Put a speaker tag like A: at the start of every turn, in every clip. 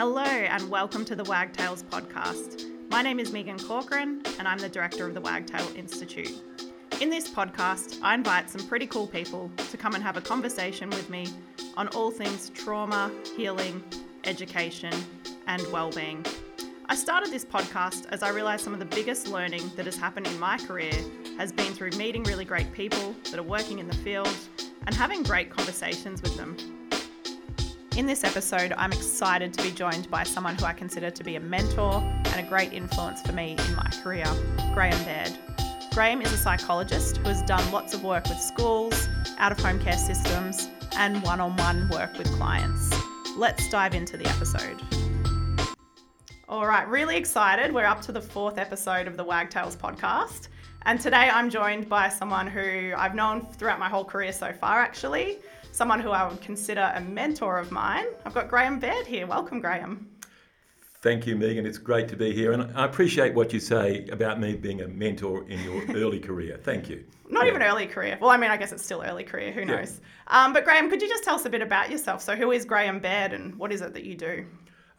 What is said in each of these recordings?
A: Hello, and welcome to the Wagtails podcast. My name is Megan Corcoran, and I'm the director of the Wagtail Institute. In this podcast, I invite some pretty cool people to come and have a conversation with me on all things trauma, healing, education, and well-being. I started this podcast as I realised some of the biggest learning that has happened in my career has been through meeting really great people that are working in the field and having great conversations with them. In this episode, I'm excited to be joined by someone who I consider to be a mentor and a great influence for me in my career, Graeme Baird. Graeme is a psychologist who has done lots of work with schools, out of home care systems, and one on one work with clients. Let's dive into the episode. All right, really excited. We're up to the fourth episode of the Wagtails podcast. And today I'm joined by someone who I've known throughout my whole career so far, actually. Someone who I would consider a mentor of mine. I've got Graeme Baird here. Welcome, Graeme.
B: Thank you, Megan. It's great to be here. And I appreciate what you say about me being a mentor in your early career. Thank you.
A: Not yeah. even early career. Well, I mean, I guess it's still early career. Who knows? Yeah. Um, but, Graeme, could you just tell us a bit about yourself? So, who is Graeme Baird and what is it that you do?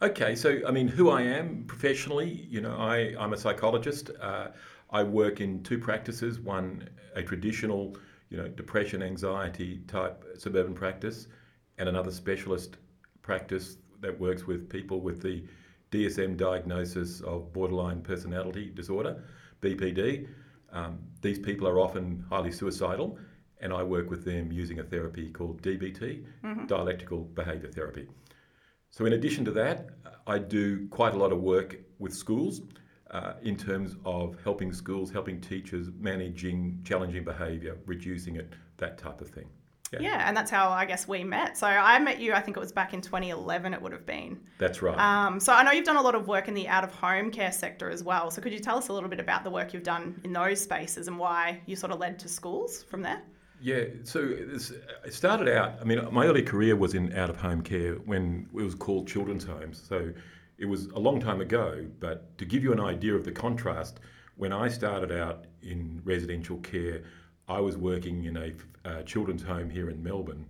B: Okay, so I mean, who I am professionally, you know, I, I'm a psychologist. Uh, I work in two practices one, a traditional, you know, depression, anxiety type suburban practice, and another specialist practice that works with people with the DSM diagnosis of borderline personality disorder, BPD. Um, these people are often highly suicidal, and I work with them using a therapy called DBT, mm-hmm. dialectical behaviour therapy. So, in addition to that, I do quite a lot of work with schools uh, in terms of helping schools, helping teachers, managing challenging behaviour, reducing it, that type of thing.
A: Yeah. yeah. and that's how I guess we met. So I met you, I think it was back in 2011, it would have been.
B: That's right.
A: Um, so I know you've done a lot of work in the out of home care sector as well. So could you tell us a little bit about the work you've done in those spaces and why you sort of led to schools from there?
B: Yeah, so it started out, I mean, my early career was in out of home care when it was called children's homes. So it was a long time ago, but to give you an idea of the contrast, when I started out in residential care, I was working in a uh, children's home here in Melbourne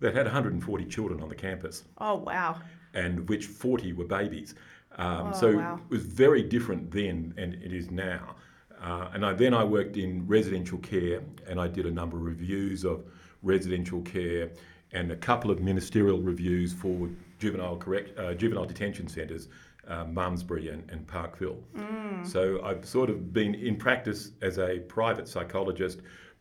B: that had 140 children on the campus.
A: Oh, wow.
B: And which 40 were babies. Um, oh, so wow. it was very different then and it is now. Uh, and I, then I worked in residential care and I did a number of reviews of residential care and a couple of ministerial reviews for juvenile correct uh, juvenile detention centres, uh, Malmsbury and, and Parkville. Mm. So I've sort of been in practice as a private psychologist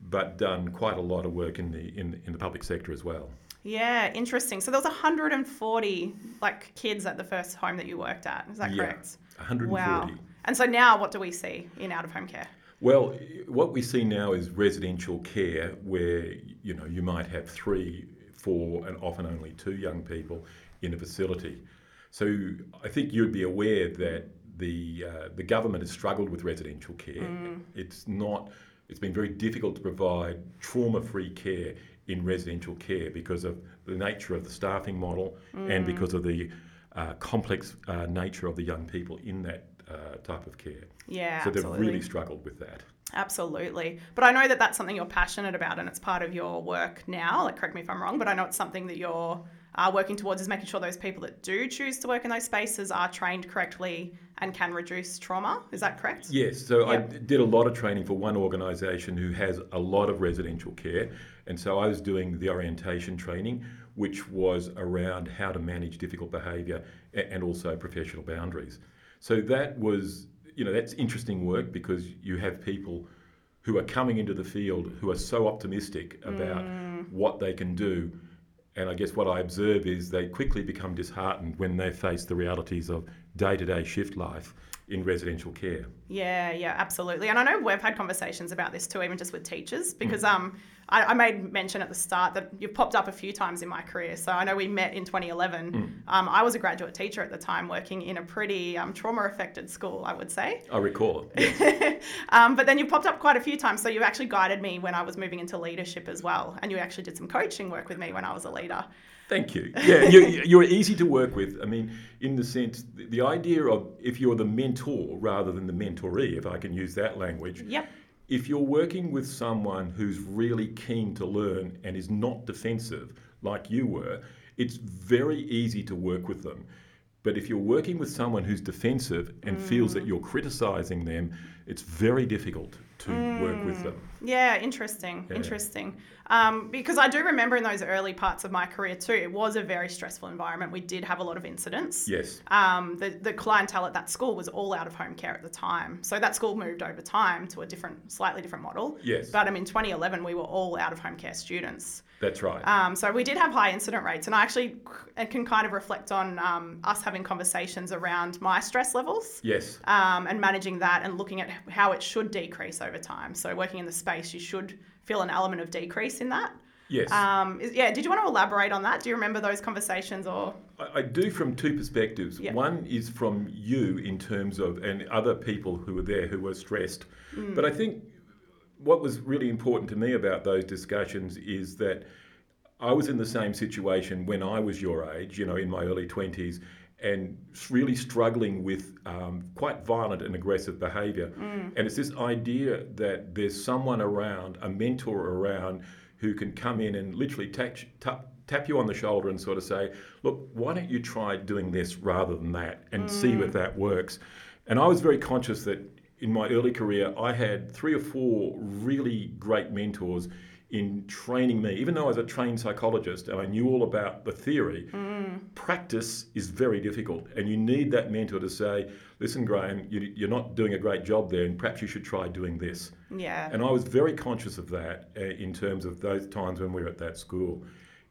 B: but done quite a lot of work in the in, in the public sector as well.
A: Yeah, interesting. So there was 140 like kids at the first home that you worked at. Is that
B: yeah,
A: correct?
B: 140.
A: Wow. And so now, what do we see in out of home care?
B: Well, what we see now is residential care, where you know you might have three, four, and often only two young people in a facility. So I think you'd be aware that the uh, the government has struggled with residential care. Mm. It's not it's been very difficult to provide trauma free care in residential care because of the nature of the staffing model mm. and because of the uh, complex uh, nature of the young people in that uh, type of care.
A: Yeah,
B: so
A: absolutely.
B: they've really struggled with that.
A: Absolutely. But I know that that's something you're passionate about and it's part of your work now. Like, correct me if I'm wrong, but I know it's something that you're uh, working towards is making sure those people that do choose to work in those spaces are trained correctly and can reduce trauma. Is that correct?
B: Yes. So yep. I did a lot of training for one organisation who has a lot of residential care. And so I was doing the orientation training, which was around how to manage difficult behaviour and also professional boundaries. So that was, you know, that's interesting work because you have people who are coming into the field who are so optimistic about mm. what they can do and I guess what I observe is they quickly become disheartened when they face the realities of day to day shift life in residential care.
A: Yeah, yeah, absolutely. And I know we've had conversations about this too, even just with teachers, because mm. um, I, I, made mention at the start that you've popped up a few times in my career. So I know we met in 2011. Mm. Um, I was a graduate teacher at the time, working in a pretty um, trauma-affected school, I would say.
B: I recall
A: it. Yes. Um, but then you popped up quite a few times. So you actually guided me when I was moving into leadership as well, and you actually did some coaching work with me when I was a leader.
B: Thank you. Yeah, you're, you're, easy to work with. I mean, in the sense, the idea of if you're the mentor rather than the mentoree, if I can use that language.
A: Yep.
B: If you're working with someone who's really keen to learn and is not defensive like you were, it's very easy to work with them. But if you're working with someone who's defensive and feels that mm. you're criticizing them, it's very difficult to work with mm. them.
A: Yeah, interesting.
B: Yeah.
A: Interesting. Um, because I do remember in those early parts of my career too, it was a very stressful environment. We did have a lot of incidents.
B: Yes.
A: Um, the, the clientele at that school was all out of home care at the time. So that school moved over time to a different, slightly different model.
B: Yes.
A: But um, in 2011, we were all out of home care students.
B: That's right.
A: Um, so we did have high incident rates, and I actually c- can kind of reflect on um, us having conversations around my stress levels
B: yes.
A: um, and managing that and looking at how it should decrease over time. So working in the space, you should feel an element of decrease in that.
B: Yes.
A: Um, is, yeah, did you want to elaborate on that? Do you remember those conversations or?
B: I I do from two perspectives.
A: Yeah.
B: One is from you in terms of, and other people who were there who were stressed.
A: Mm.
B: But I think what was really important to me about those discussions is that I was in the same situation when I was your age, you know, in my early 20s, and really struggling with um, quite violent and aggressive behaviour.
A: Mm.
B: And it's this idea that there's someone around, a mentor around, who can come in and literally tap, tap, tap you on the shoulder and sort of say, look, why don't you try doing this rather than that and see if that works. And I was very conscious that in my early career, I had three or four really great mentors in training me. Even though I was a trained psychologist and I knew all about the theory, practice is very difficult. And you need that mentor to say, listen, Graeme, you, you're not doing a great job there, and perhaps you should try doing this.
A: Yeah.
B: And I was very conscious of that uh, in terms of those times when we were at that school,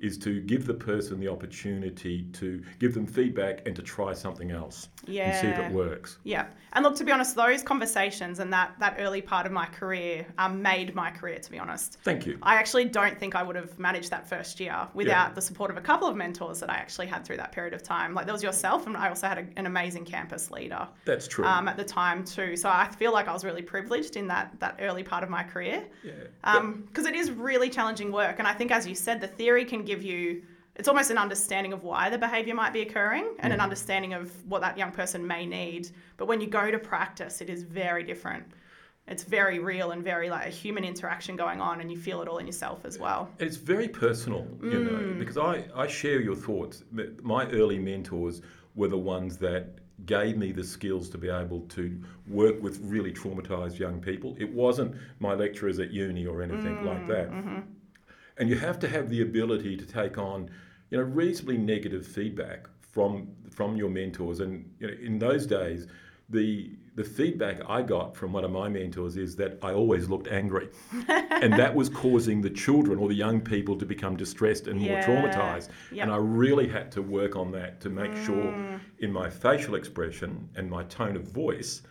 B: is to give the person the opportunity to give them feedback and to try something else and see if it works.
A: Yeah, and look, to be honest, those conversations and that that early part of my career um, made my career. To be honest,
B: Thank you.
A: I actually don't think I would have managed that first year without the support of a couple of mentors that I actually had through that period of time. Like there was yourself, and I also had a, an amazing campus leader
B: That's true.
A: um, at the time too. So I feel like I was really privileged in that that early part of my career
B: yeah.
A: because it is really challenging work. And I think, as you said, the theory can give you it's almost an understanding of why the behavior might be occurring and an understanding of what that young person may need. But when you go to practice, it is very different. It's very real and very like a human interaction going on, and you feel it all in yourself as well.
B: It's very personal, you
A: Mm.
B: know, because I, I share your thoughts. My early mentors were the ones that gave me the skills to be able to work with really traumatized young people. It wasn't my lecturers at uni or anything
A: Mm,
B: like that.
A: mm-hmm.
B: And you have to have the ability to take on, you know, reasonably negative feedback from from your mentors. And you know, in those days, the the feedback I got from one of my mentors is that I always looked angry, and that was causing the children or the young people to become distressed and more
A: Yeah.
B: traumatized.
A: Yep.
B: And I really had to work on that to make
A: Mm.
B: sure, in my facial expression and my tone of voice,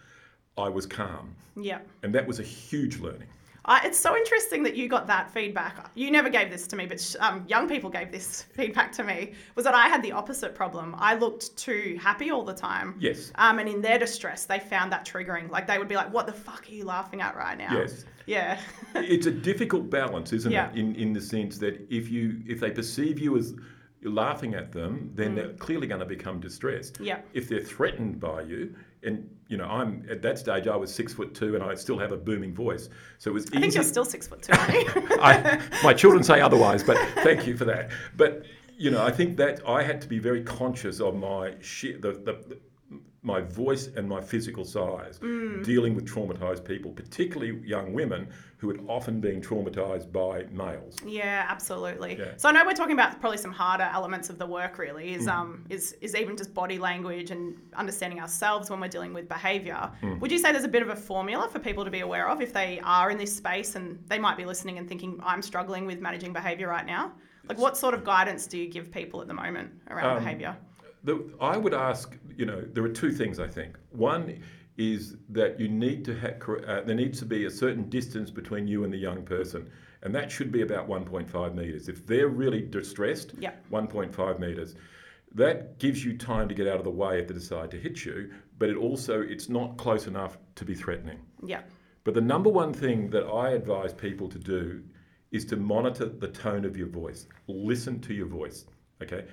B: I was calm,
A: Yeah.
B: and that was a huge learning.
A: I, it's so interesting that you got that feedback. You never gave this to me, but sh- um, young people gave this feedback to me. Was that I had the opposite problem. I looked too happy all the time.
B: Yes.
A: Um, and in their distress, they found that triggering. Like they would be like, "What the fuck are you laughing at right now?"
B: Yes.
A: Yeah.
B: it's a difficult balance, isn't
A: Yeah.
B: it? In in the sense that if you if they perceive you as laughing at them, then they're clearly going to become distressed.
A: Mm. Yeah.
B: If they're threatened by you, and you know, I'm at that stage, I was six foot two, and I still have a booming voice, so it was easy.
A: I think you're still six foot two.
B: I, my children say otherwise, but thank you for that. But you know, I think that I had to be very conscious of my shi the, the my voice and my physical size,
A: Mm.
B: dealing with traumatized people, particularly young women who had often been traumatized by males.
A: Yeah, absolutely.
B: Yeah.
A: So I know we're talking about probably some harder elements of the work. Really,
B: Mm.
A: is um is is even just body language and understanding ourselves when we're dealing with behaviour.
B: Mm.
A: Would you say there's a bit of a formula for people to be aware of if they are in this space and they might be listening and thinking, I'm struggling with managing behaviour right now? Like, what sort of guidance do you give people at the moment around
B: Um,
A: behaviour?
B: The, I would ask, you know, there are two things I think. One is that you need to have, uh, there needs to be a certain distance between you and the young person, and that should be about 1.5 metres. If they're really distressed,
A: Yeah.
B: 1.5 metres. That gives you time to get out of the way if they decide to hit you, but it also it's not close enough to be threatening.
A: Yeah.
B: But the number one thing that I advise people to do is to monitor the tone of your voice. Listen to your voice. Okay.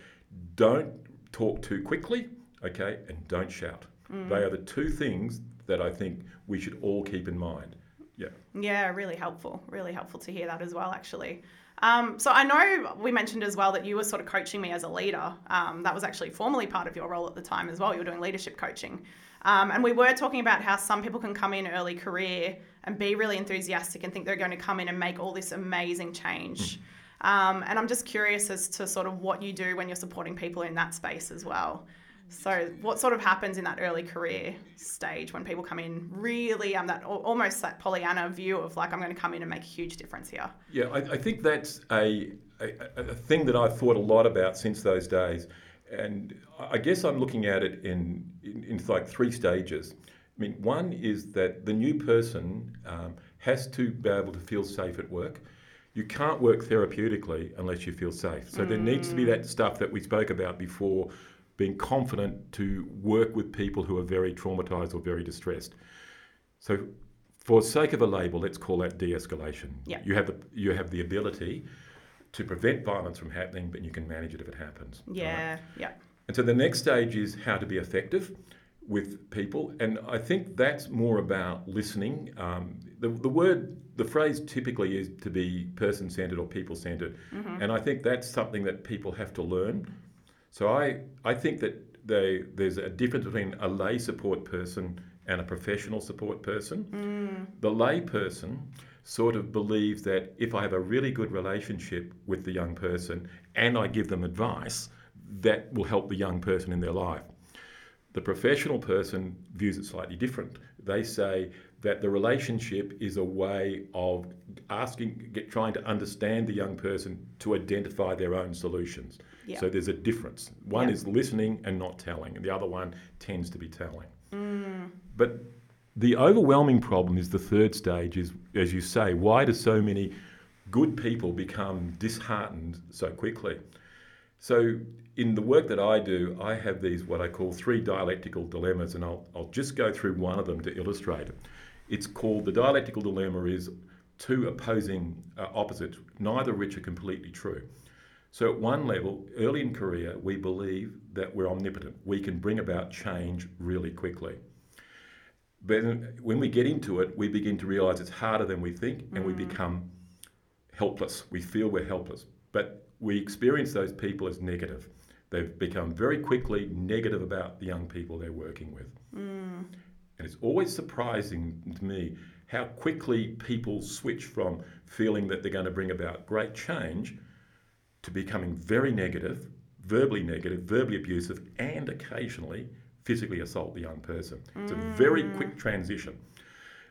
B: Don't talk too quickly. Okay. And don't shout. They are the two things that I think we should all keep in mind. Yeah.
A: Yeah, really helpful. Really helpful to hear that as well, actually. Um, so I know we mentioned as well that you were sort of coaching me as a leader. Um, that was actually formally part of your role at the time as well. You were doing leadership coaching. Um, and we were talking about how some people can come in early career and be really enthusiastic and think they're going to come in and make all this amazing change. Mm. And I'm just curious as to sort of what you do when you're supporting people in that space as well. So, what sort of happens in that early career stage when people come in really um, that almost that Pollyanna view of like I'm going to come in and make a huge difference here?
B: Yeah, I, I think that's a, a, a thing that I've thought a lot about since those days, and I guess I'm looking at it in in, in like three stages. I mean, one is that the new person um, has to be able to feel safe at work. You can't work therapeutically unless you feel safe. So mm. there needs to be that stuff that we spoke about before being confident to work with people who are very traumatized or very distressed. So, for sake of a label, let's call that de-escalation.
A: Yeah.
B: You have the you have the ability to prevent violence from happening, but you can manage it if it happens.
A: Yeah. Right?
B: Yeah. And so the next stage is how to be effective with people, and I think that's more about listening. Um, the, the word, the phrase typically is to be person centered or people centered, mm-hmm. and I think that's something that people have to learn so I, I think that they, there's a difference between a lay support person and a professional support person. Mm. The lay person sort of believes that if I have a really good relationship with the young person and I give them advice, that will help the young person in their life. The professional person views it slightly different. They say that the relationship is a way of asking, get, trying to understand the young person to identify their own solutions. So there's a difference. One is listening and not telling, and the other one tends to be telling. Mm. But the overwhelming problem is the third stage is, as you say, why do so many good people become disheartened so quickly? So in the work that I do, I have these what I call three dialectical dilemmas, and I'll, I'll just go through one of them to illustrate it. It's called the dialectical dilemma is two opposing uh, opposites, neither of which are completely true. So, at one level, early in career, we believe that we're omnipotent. We can bring about change really quickly. But when we get into it, we begin to realize it's harder than we think and mm. we become helpless. We feel we're helpless. But we experience those people as negative. They've become very quickly negative about the young people they're working with. Mm. And it's always surprising to me how quickly people switch from feeling that they're going to bring about great change to becoming very negative, verbally negative, verbally abusive, and occasionally physically assault the young person. It's a very mm. quick transition.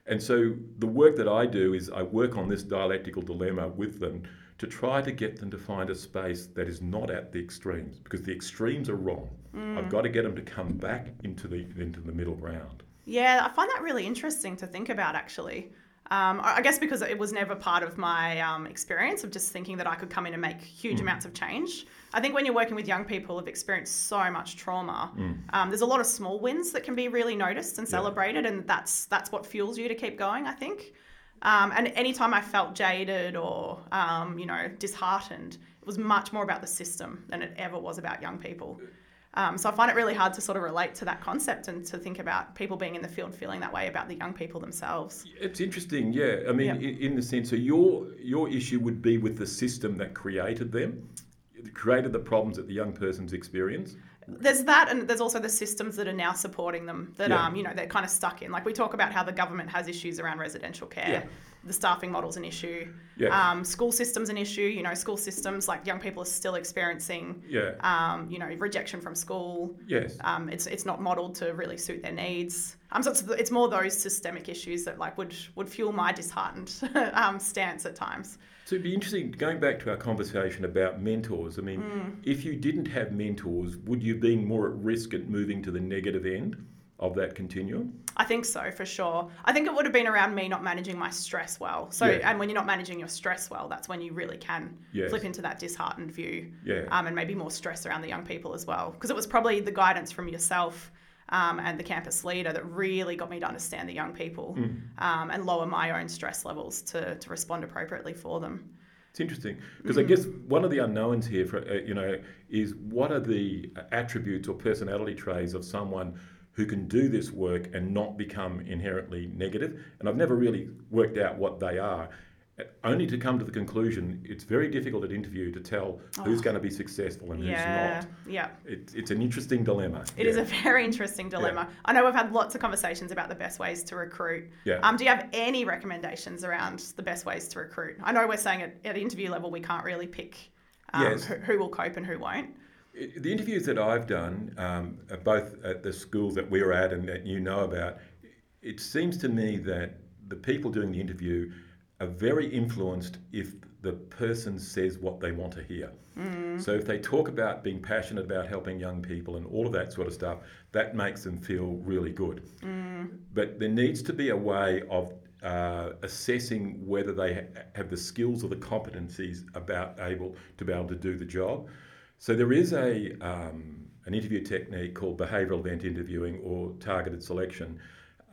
B: And so the work that I do is I work on this dialectical dilemma with them to try to get them to find a space that is not at the extremes because the extremes are wrong. Mm. I've got to get them to come back into the into the middle ground.
A: Yeah, I find that really interesting to think about actually. Um, I guess because it was never part of my um, experience of just thinking that I could come in and make huge mm. amounts of change. I think when you're working with young people who've experienced so much trauma, mm. um, there's a lot of small wins that can be really noticed and celebrated, yeah. and that's that's what fuels you to keep going. I think. Um, and anytime I felt jaded or um, you know disheartened, it was much more about the system than it ever was about young people. Um, so I find it really hard to sort of relate to that concept and to think about people being in the field feeling that way about the young people themselves.
B: It's interesting, yeah. I mean, in, in the sense, so your your issue would be with the system that created them, created the problems that the young person's experience
A: there's that and there's also the systems that are now supporting them that yeah. um you know they're kind of stuck in like we talk about how the government has issues around residential care yeah. The staffing model's an issue yeah. um, school systems an issue you know school systems like young people are still experiencing
B: yeah.
A: um, you know rejection from school
B: yes
A: um, it's it's not modeled to really suit their needs um, so it's, it's more those systemic issues that like would would fuel my disheartened um, stance at times
B: so it'd be interesting going back to our conversation about mentors. I mean, mm. if you didn't have mentors, would you be more at risk at moving to the negative end of that continuum?
A: I think so, for sure. I think it would have been around me not managing my stress well. So, yeah. and when you're not managing your stress well, that's when you really can yes. flip into that disheartened view.
B: Yeah.
A: Um, and maybe more stress around the young people as well. Because it was probably the guidance from yourself um, and the campus leader that really got me to understand the young people mm. um, and lower my own stress levels to, to respond appropriately for them.
B: It's interesting because mm. I guess one of the unknowns here, for, uh, you know, is what are the attributes or personality traits of someone who can do this work and not become inherently negative. And I've never really worked out what they are. Only to come to the conclusion, it's very difficult at interview to tell who's
A: Oh.
B: going to be successful and
A: Yeah,
B: who's not.
A: yeah.
B: It, it's an interesting dilemma.
A: It is a very interesting dilemma. I know we've had lots of conversations about the best ways to recruit.
B: Yeah.
A: Um, do you have any recommendations around the best ways to recruit? I know we're saying at, at interview level we can't really pick um,
B: Yes.
A: who, who will cope and who won't.
B: The interviews that I've done, um, both at the schools that we're at and that you know about, it seems to me that the people doing the interview are very influenced if the person says what they want to hear. So if they talk about being passionate about helping young people and all of that sort of stuff, that makes them feel really good. But there needs to be a way of uh, assessing whether they ha- have the skills or the competencies about able to be able to do the job. So there is a um, an interview technique called behavioural event interviewing or targeted selection.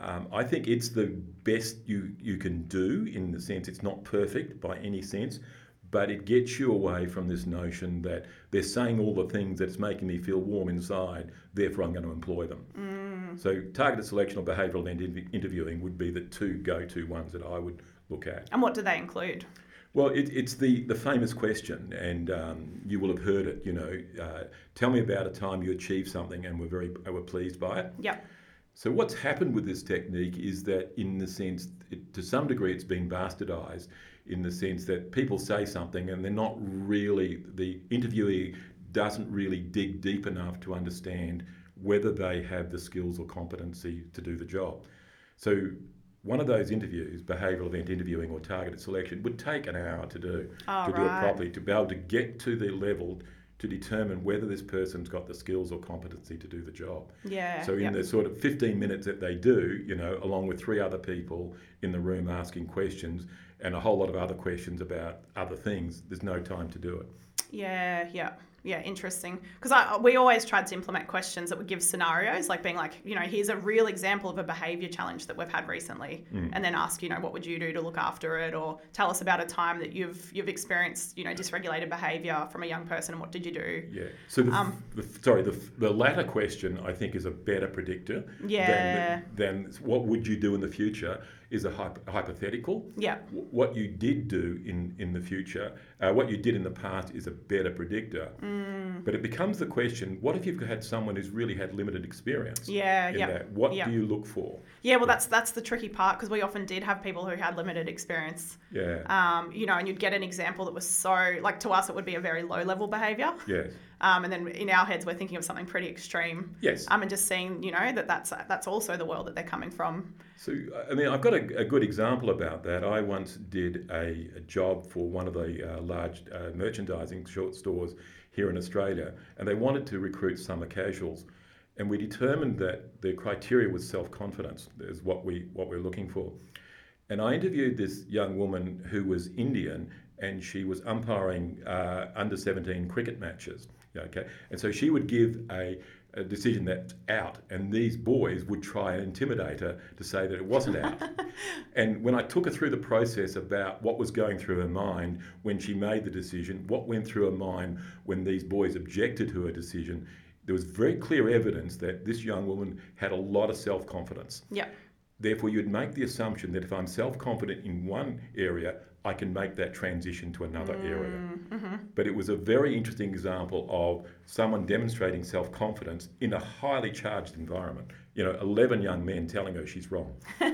B: Um, I think it's the best you you can do in the sense it's not perfect by any sense, but it gets you away from this notion that they're saying all the things that's making me feel warm inside, therefore I'm going to employ them. So targeted selection or behavioural event interviewing would be the two go-to ones that I would look at.
A: And what do they include?
B: Well, it, it's the, the famous question, and um, you will have heard it. You know, uh, tell me about a time you achieved something and were very were pleased by it.
A: Yep.
B: So what's happened with this technique is that, in the sense, it, to some degree, it's been bastardised in the sense that people say something and they're not really the interviewee doesn't really dig deep enough to understand whether they have the skills or competency to do the job. So one of those interviews, behavioural event interviewing or targeted selection, would take an hour to do
A: Oh,
B: to do it properly, to be able to get to the level to determine whether this person's got the skills or competency to do the job.
A: Yeah.
B: So in
A: yep.
B: the sort of 15 minutes that they do, you know, along with three other people in the room asking questions and a whole lot of other questions about other things, there's no time to do it.
A: Yeah, yeah, yeah. Interesting. Because we always tried to implement questions that would give scenarios, like being like, you know, here's a real example of a behaviour challenge that we've had recently,
B: Mm.
A: and then ask, you know, what would you do to look after it, or tell us about a time that you've you've experienced, you know, dysregulated behaviour from a young person, and what did you do?
B: Yeah. So the,
A: Um,
B: the sorry, the, the latter question I think is a better predictor
A: Yeah.
B: than, than what would you do in the future is a hyp- hypothetical.
A: Yeah.
B: What you did do in, in the future, uh, what you did in the past is a better predictor.
A: Mm.
B: But it becomes the question: What if you've had someone who's really had limited experience?
A: Yeah, yeah.
B: What
A: yeah.
B: do you look for?
A: Yeah, well, that's that's the tricky part because we often did have people who had limited experience.
B: Yeah.
A: Um, you know, and you'd get an example that was so like to us, it would be a very low level behaviour.
B: yes.
A: Um, and then in our heads, we're thinking of something pretty extreme.
B: Yes.
A: Um, and just seeing, you know, that that's that's also the world that they're coming from.
B: So, I mean, I've got a, a good example about that. I once did a, a job for one of the uh, large uh, merchandising short stores here in Australia, and they wanted to recruit summer casuals. And we determined that the criteria was self confidence, is what, we, what we're looking for. And I interviewed this young woman who was Indian and she was umpiring uh, under 17 cricket matches. Yeah, Okay, and so she would give a, a decision that's out, and these boys would try and intimidate her to say that it wasn't out. and when I took her through the process about what was going through her mind when she made the decision, what went through her mind when these boys objected to her decision, there was very clear evidence that this young woman had a lot of self confidence.
A: Yeah.
B: Therefore, you'd make the assumption that if I'm self confident in one area, I can make that transition to another area. But it was a very interesting example of someone demonstrating self confidence in a highly charged environment. You know, 11 young men telling her she's wrong.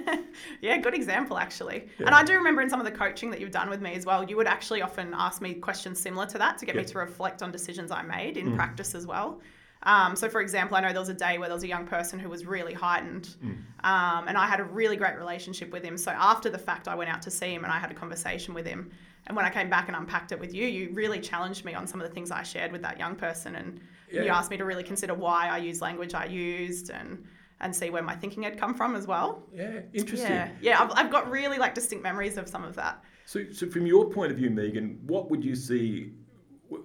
A: Yeah, good example actually. And I do remember in some of the coaching that you've done with me as well, you would actually often ask me questions similar to that to get me
B: Yeah. Mm.
A: to reflect on decisions I made in practice as well. Um, so, for example, I know there was a day where there was a young person who was really heightened,
B: Mm.
A: um, and I had a really great relationship with him. So, after the fact, I went out to see him and I had a conversation with him. And when I came back and unpacked it with you, you really challenged me on some of the things I shared with that young person, and you asked me to really consider why I used language I used and and see where my thinking had come from as well.
B: Yeah, interesting.
A: Yeah, yeah, I've, I've got really like distinct memories of some of that.
B: So, so, from your point of view, Megan, what would you see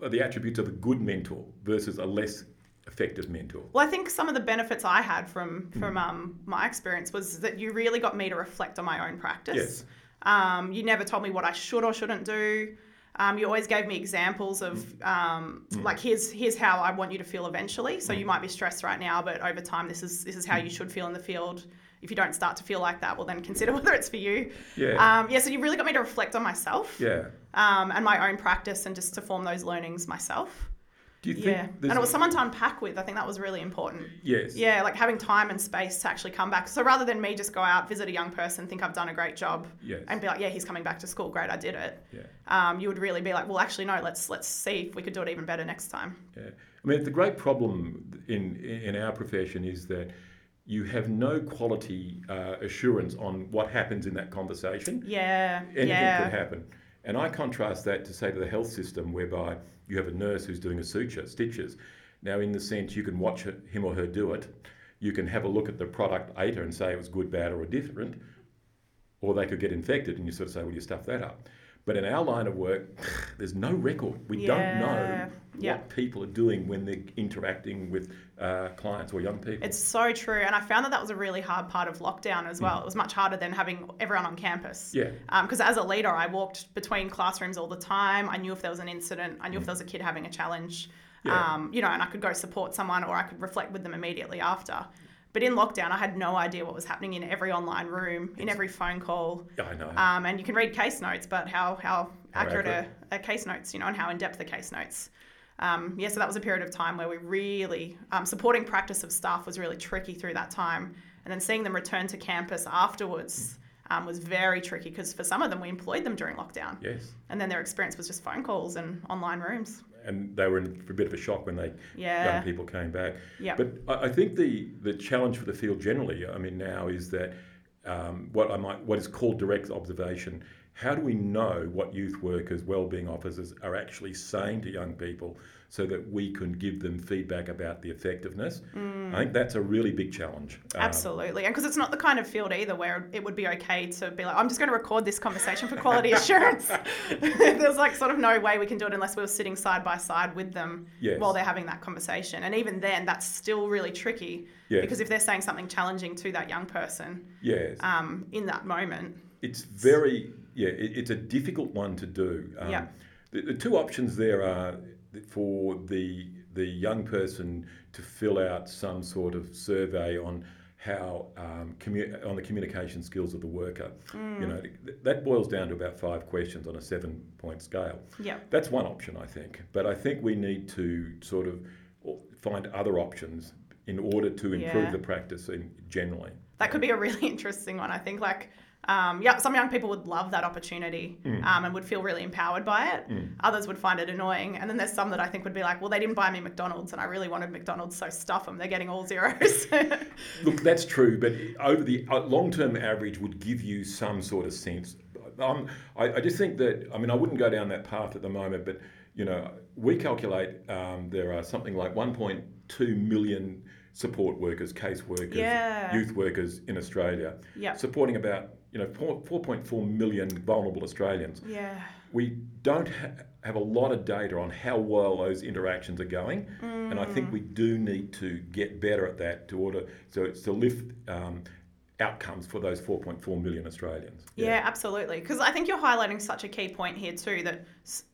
B: are the attributes of a good mentor versus a less effective mentor?
A: Well, I think some of the benefits I had from
B: Hmm.
A: from um, my experience was that you really got me to reflect on my own practice.
B: Yes.
A: Um, you never told me what I should or shouldn't do. Um, you always gave me examples of um, like here's here's how I want you to feel eventually. So you might be stressed right now, but over time this is this is how you should feel in the field. If you don't start to feel like that, well then consider whether it's for you.
B: Yeah.
A: Um, yeah. So you really got me to reflect on myself.
B: Yeah.
A: Um, and my own practice and just to form those learnings myself.
B: Do you think
A: Yeah. And it was someone to unpack with. I think that was really important.
B: Yes.
A: Yeah, like having time and space to actually come back. So rather than me just go out, visit a young person, think I've done a great job,
B: Yes.
A: and be like, yeah, he's coming back to school, great, I did it.
B: Yeah.
A: Um, you would really be like, well, actually, no, let's let's see if we could do it even better next time.
B: Yeah. I mean, the great problem in in our profession is that you have no quality uh, assurance on what happens in that conversation.
A: Yeah,
B: Anything
A: yeah,
B: could happen. And I contrast that to say to the health system, whereby you have a nurse who's doing a suture, stitches. Now, in the sense, you can watch him or her do it. You can have a look at the product later and say it was good, bad, or different. Or they could get infected, and you sort of say, well, you stuff that up. But in our line of work, there's no record. We don't know
A: Yeah. Yeah.
B: what people are doing when they're interacting with uh, clients or young people.
A: It's so true, and I found that that was a really hard part of lockdown as well. It was much harder than having everyone on campus.
B: Yeah.
A: Because as a leader, I walked between classrooms all the time. I knew if there was an incident. I knew if there was a kid having a challenge.
B: Yeah.
A: Um, you know, and I could go support someone, or I could reflect with them immediately after. But in lockdown, I had no idea what was happening in every online room, in every phone call.
B: Yeah, I know.
A: Um, and you can read case notes, but how how
B: How
A: accurate,
B: accurate.
A: Are, are case notes, you know, and how in depth are case notes. Um, yeah, so that was a period of time where we really um, supporting practice of staff was really tricky through that time, and then seeing them return to campus afterwards um, was very tricky because for some of them we employed them during lockdown,
B: yes.
A: and then their experience was just phone calls and online rooms.
B: And they were in for a bit of a shock when they
A: Yeah.
B: young people came back. But I I think the the challenge for the field generally, I mean, now is that um, what I might what is called direct observation. How do we know what youth workers, wellbeing officers are actually saying to young people, so that we can give them feedback about the effectiveness? I think that's a really big challenge. Um,
A: Absolutely, and because it's not the kind of field either where it would be okay to be like, I'm just going to record this conversation for quality assurance. There's like sort of no way we can do it unless we were sitting side by side with them
B: Yes.
A: while they're having that conversation. And even then, that's still really tricky
B: Yes.
A: because if they're saying something challenging to that young person
B: yes.
A: um, in that moment,
B: It's very yeah. It, it's a difficult one to do. Um,
A: Yeah.
B: The, the two options there are for the the young person to fill out some sort of survey on how um, commu- on the communication skills of the worker. You know th- that boils down to about five questions on a seven point scale.
A: yeah.
B: That's one option, I think. But I think we need to sort of find other options in order to improve
A: Yeah.
B: the practice in generally.
A: That could be a really interesting one. I think like um, yeah, some young people would love that opportunity um, and would feel really empowered by it. Others would find it annoying, and then there's some that I think would be like, well, they didn't buy me McDonald's, and I really wanted McDonald's, so stuff them. They're getting all zeros.
B: Look, that's true, but over the uh, long-term average would give you some sort of sense. Um, I, I just think that I mean I wouldn't go down that path at the moment, but you know we calculate um, there are something like 1.2 million support workers, case workers,
A: Yeah.
B: youth workers in Australia,
A: Yep.
B: supporting about you know 4, 4.4 million vulnerable Australians.
A: yeah,
B: We don't ha- have a lot of data on how well those interactions are going, and I think we do need to get better at that to order so it's to lift um, outcomes for those 4.4 million Australians.
A: yeah, absolutely. Because I think you're highlighting such a key point here too that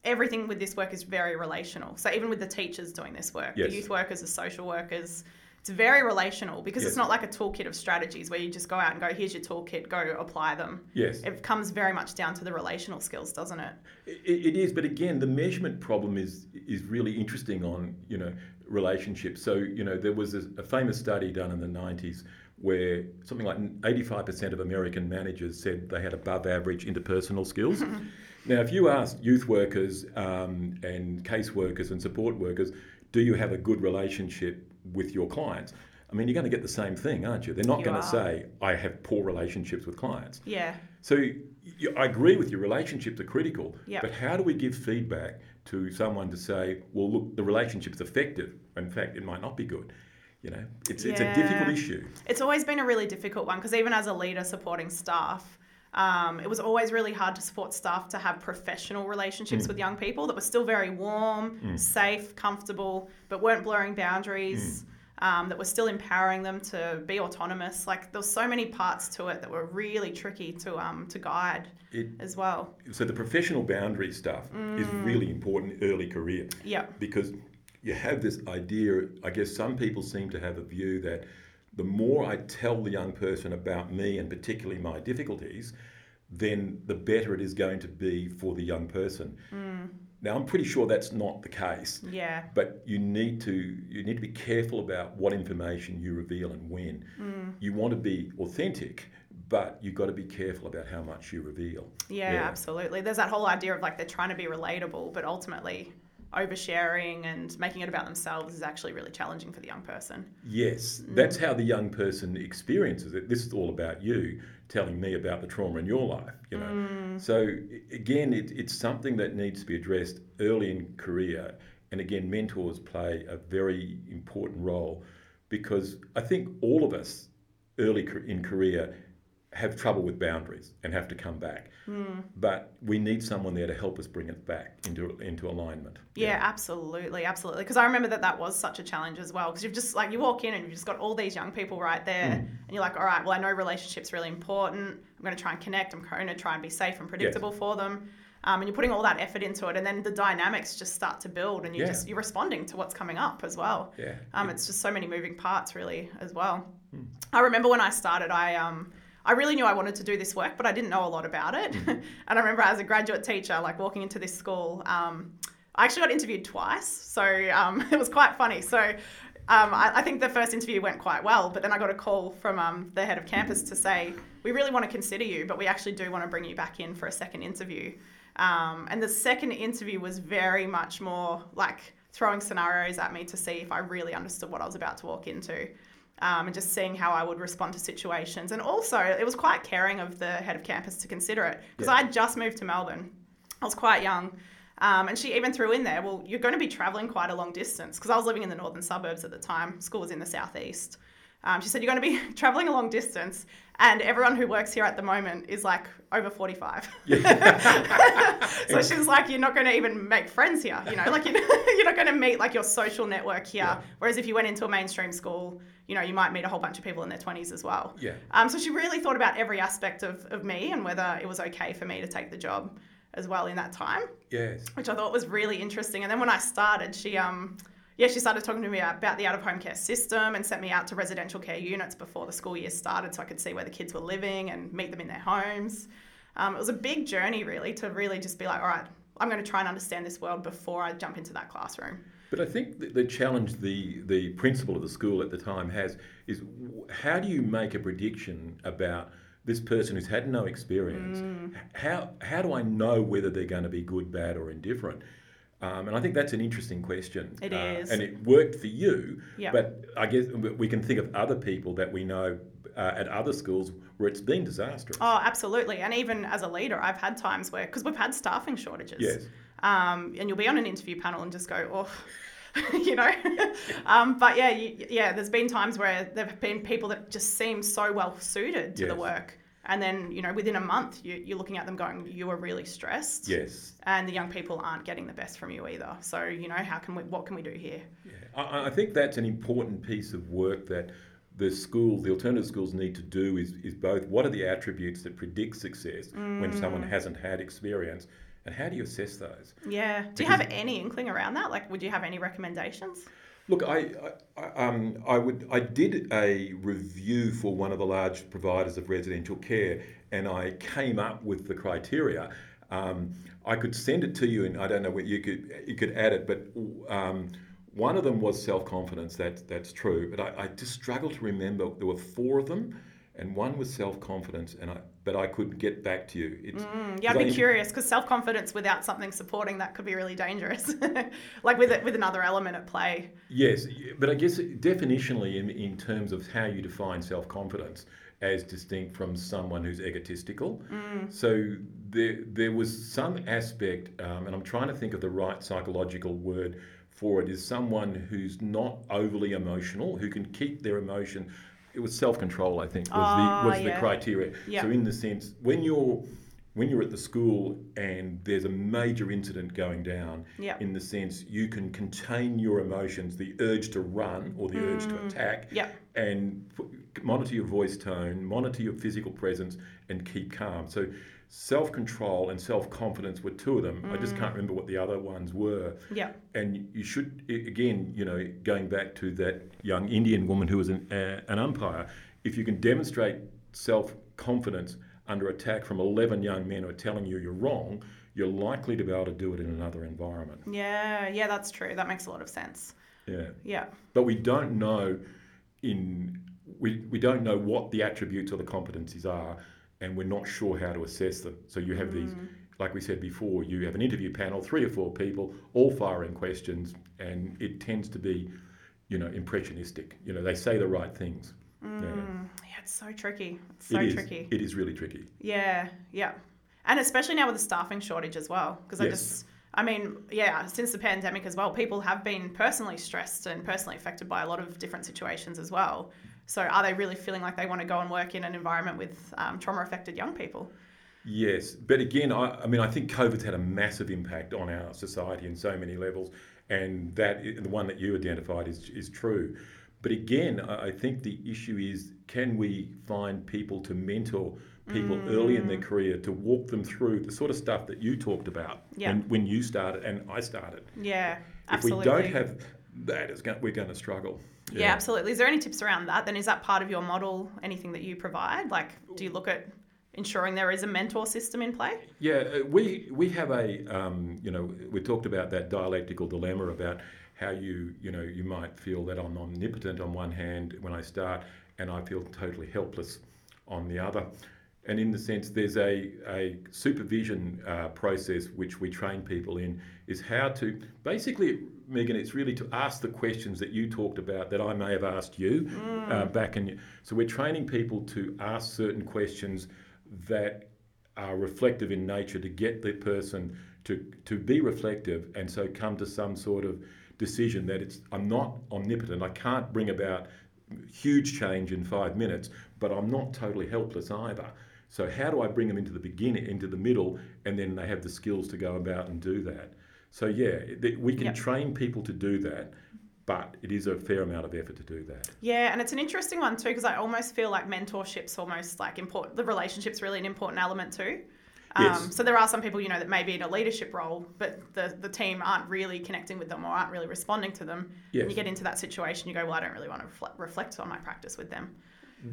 A: everything with this work is very relational. So even with the teachers doing this work,
B: Yes.
A: the youth workers, the social workers. It's very relational because it's not like a toolkit of strategies where you just go out and go, here's your toolkit, go apply them.
B: Yes,
A: It comes very much down to the relational skills, doesn't it?
B: it, it is, but again, the measurement problem is is really interesting on you know relationships. So you know there was a, a famous study done in the 90s where something like 85% of American managers said they had above average interpersonal skills. now, if you ask youth workers um, and caseworkers and support workers, do you have a good relationship with your clients? I mean, you're going to get the same thing, aren't you? They're not
A: You
B: going
A: are.
B: to say, I have poor relationships with clients.
A: Yeah.
B: So you, I agree with you, relationships are critical.
A: Yep.
B: But how do we give feedback to someone to say, well, look, the relationship's effective? In fact, it might not be good. You know, it's, it's a difficult issue.
A: It's always been a really difficult one because even as a leader supporting staff, um, it was always really hard to support staff to have professional relationships with young people that were still very warm, safe, comfortable, but weren't blurring boundaries. um, that were still empowering them to be autonomous. Like there was so many parts to it that were really tricky to um, to guide
B: It,
A: as well.
B: so the professional boundary stuff is really important early career.
A: Yeah.
B: Because you have this idea, I guess some people seem to have a view that the more I tell the young person about me and particularly my difficulties, then the better it is going to be for the young person. Hmm. Now I'm pretty sure that's not the case.
A: Yeah.
B: But you need to you need to be careful about what information you reveal and when. Hmm. You want to be authentic, but you've got to be careful about how much you reveal.
A: Yeah, absolutely. There's that whole idea of like they're trying to be relatable, but ultimately oversharing and making it about themselves is actually really challenging for the young person.
B: Yes, mm. that's how the young person experiences it. This is all about you telling me about the trauma in your life, you know. Mm. So again, it, it's something that needs to be addressed early in career, and again, mentors play a very important role because I think all of us early in career have trouble with boundaries and have to come back. But we need someone there to help us bring it back into into alignment.
A: Yeah, absolutely, absolutely. Because I remember that that was such a challenge as well. Because you've just like you walk in and you've just got all these young people right there, and you're like, all right, well, I know relationships really important. I'm going to try and connect. I'm going to try and be safe and predictable for them. Um, and you're putting all that effort into it, and then the dynamics just start to build, and you
B: Yeah.
A: just you're responding to what's coming up as well.
B: Yeah.
A: Um, it's just so many moving parts, really, as well. I remember when I started, I um, I really knew I wanted to do this work, but I didn't know a lot about it. and I remember as a graduate teacher, like walking into this school, um, I actually got interviewed twice, so um, it was quite funny. So. Um, I, I think the first interview went quite well, but then I got a call from um, the head of campus to say, We really want to consider you, but we actually do want to bring you back in for a second interview. Um, and the second interview was very much more like throwing scenarios at me to see if I really understood what I was about to walk into. Um, and just seeing how I would respond to situations. And also, it was quite caring of the head of campus to consider it because
B: Yeah.
A: I had just moved to Melbourne. I was quite young. Um, and she even threw in there, well, you're going to be traveling quite a long distance because I was living in the northern suburbs at the time. School was in the southeast. Um, she said, You're going to be traveling a long distance, and everyone who works here at the moment is like over 45. so she's like, You're not going to even make friends here. You know, like you're, you're not going to meet like your social network here.
B: Yeah.
A: Whereas if you went into a mainstream school, you know, you might meet a whole bunch of people in their 20s as well.
B: Yeah.
A: Um, so she really thought about every aspect of, of me and whether it was okay for me to take the job as well in that time
B: Yes.
A: which I thought was really interesting. And then when I started, she um yeah, she started talking to me about the out of home care system and sent me out to residential care units before the school year started so I could see where the kids were living and meet them in their homes. Um, it was a big journey, really, to really just be like, all right, I'm going to try and understand this world before I jump into that classroom.
B: But I think the, challenge the, the principal of the school at the time has is how do you make a prediction about this person who's had no experience?
A: Mm.
B: How, how do I know whether they're going to be good, bad, or indifferent? Um, and I think that's an interesting question.
A: It
B: It is,
A: is.
B: And it worked for you,
A: Yeah.
B: but I guess we can think of other people that we know uh, at other schools where it's been disastrous.
A: Oh, absolutely. And even as a leader, I've had times where, because we've had staffing shortages.
B: Yes.
A: Um, and you'll be on an interview panel and just go, oh, you know. um, but yeah, you, yeah, there's been times where there have been people that just seem so well suited to the work. And then, you know, within a month, you, you're looking at them going, you are really stressed.
B: Yes.
A: And the young people aren't getting the best from you either. So, you know, how can we, what can we do here?
B: I, I think that's an important piece of work that the schools, the alternative schools, need to do is, is both what are the attributes that predict success when someone mm. hasn't had experience, and how do you assess those?
A: Yeah. Do you have any inkling around that? Like, would you have any recommendations?
B: Look, I, I, um, I would I did a review for one of the large providers of residential care, and I came up with the criteria. Um, I could send it to you, and I don't know what you could you could add it, but um, one of them was self confidence. That's that's true, but I, I just struggle to remember. There were four of them, and one was self confidence, and I but I couldn't get back to you. It's,
A: Yeah, I'd be curious because self confidence without something supporting that could be really dangerous. like with it, with another element at play.
B: Yes, but I guess definitionally, in, in terms of how you define self confidence as distinct from someone who's egotistical. So there, there was some aspect, um, and I'm trying to think of the right psychological word for it, is someone who's not overly emotional, who can keep their emotion. It was self control, I think, was
A: Ah,
B: the was
A: yeah.
B: the criteria.
A: Yeah.
B: So in the sense, when you're when you're at the school and there's a major incident going down, in the sense you can contain your emotions, the urge to run or the urge to attack,
A: Yep.
B: and monitor your voice tone, monitor your physical presence, and keep calm. So, self control and self confidence were two of them. I just can't remember what the other ones were.
A: Yeah.
B: And you should, again, you know, going back to that young Indian woman who was an, uh, an umpire, if you can demonstrate self confidence under attack from 11 young men who are telling you you're wrong, you're likely to be able to do it in another environment.
A: Yeah, yeah, that's true. That makes a lot of sense.
B: Yeah.
A: Yeah.
B: But we don't know in we, we don't know what the attributes or the competencies are and we're not sure how to assess them. So you have these like we said before, you have an interview panel, three or four people, all firing questions, and it tends to be, you know, impressionistic. You know, they say the right things. Yeah.
A: Mm, yeah, it's so tricky. It's so
B: it is.
A: tricky.
B: It is really tricky.
A: Yeah, yeah. And especially now with the staffing shortage as well. Because I
B: Yes.
A: just, I mean, yeah, since the pandemic as well, people have been personally stressed and personally affected by a lot of different situations as well. So are they really feeling like they want to go and work in an environment with um, trauma affected young people?
B: Yes, but again, I, I mean, I think COVID's had a massive impact on our society in so many levels, and that the one that you identified is is true. But again, I think the issue is can we find people to mentor people early in their
A: Mm.
B: career to walk them through the sort of stuff that you talked about
A: Yeah.
B: when, when you started and I started.
A: Yeah,
B: If
A: absolutely.
B: we don't have that, it's going, we're going to struggle.
A: Yeah. absolutely. Is there any tips around that? Then is that part of your model? Anything that you provide? Like, do you look at ensuring there is a mentor system in play?
B: Yeah, uh, we we have a um, you know we talked about that dialectical dilemma about how you you know you might feel that I'm omnipotent on one hand when I start, and I feel totally helpless on the other. And in the sense, there's a, a supervision uh, process which we train people in is how to basically, Megan, it's really to ask the questions that you talked about that I may have asked you uh, back in. So we're training people to ask certain questions that are reflective in nature to get the person to, to be reflective and so come to some sort of decision that it's I'm not omnipotent. I can't bring about huge change in five minutes, but I'm not totally helpless either. So how do I bring them into the beginning, into the middle, and then they have the skills to go about and do that? So yeah, th- we can
A: Yep.
B: train people to do that, but it is a fair amount of effort to do that.
A: Yeah, and it's an interesting one too because I almost feel like mentorship's almost like important. The relationship's really an important element too. Um,
B: Yes.
A: So there are some people you know that may be in a leadership role, but the the team aren't really connecting with them or aren't really responding to them.
B: Yes.
A: And you get into that situation, you go, well, I don't really want to reflect, reflect on my practice with them.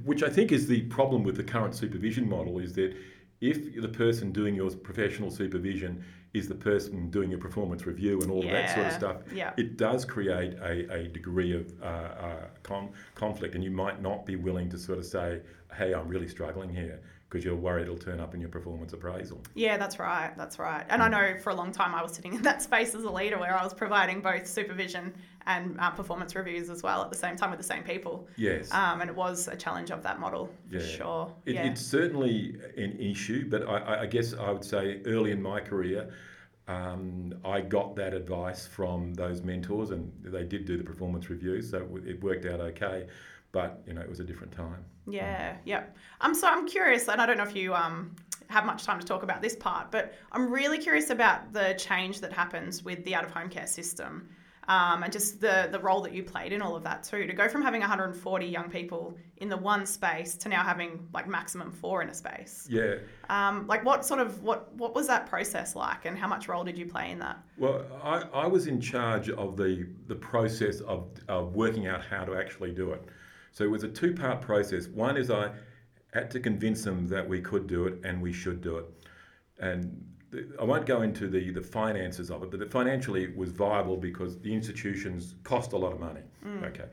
B: Which I think is the problem with the current supervision model is that if the person doing your professional supervision is the person doing your performance review and all of that sort of stuff,
A: yeah.
B: it does create a, a degree of uh, uh, con- conflict, and you might not be willing to sort of say, "Hey, I'm really struggling here," because you're worried it'll turn up in your performance appraisal.
A: Yeah, that's right. That's right. And I know for a long time I was sitting in that space as a leader where I was providing both supervision and uh, performance reviews as well at the same time with the same people.
B: Yes.
A: Um, and it was a challenge of that model for
B: Yeah.
A: sure.
B: It,
A: yeah.
B: It's certainly an issue, but I- I, guess I would say early in my career, um, I got that advice from those mentors, and they did do the performance reviews, so it- it worked out okay. But you know, it was a different time.
A: Yeah, yeah. I'm so I'm curious, and I don't know if you um have much time to talk about this part, but I'm really curious about the change that happens with the out of home care system. Um, and just the, the role that you played in all of that too. To go from having 140 young people in the one space to now having like maximum four in a space.
B: Yeah.
A: Um, like what sort of what what was that process like, and how much role did you play in that?
B: Well, I, I was in charge of the, the process of, of working out how to actually do it. So it was a two part process. One is I had to convince them that we could do it and we should do it. And I won't go into the, the finances of it, but the, financially it was viable because the institutions cost a lot of money. Okay.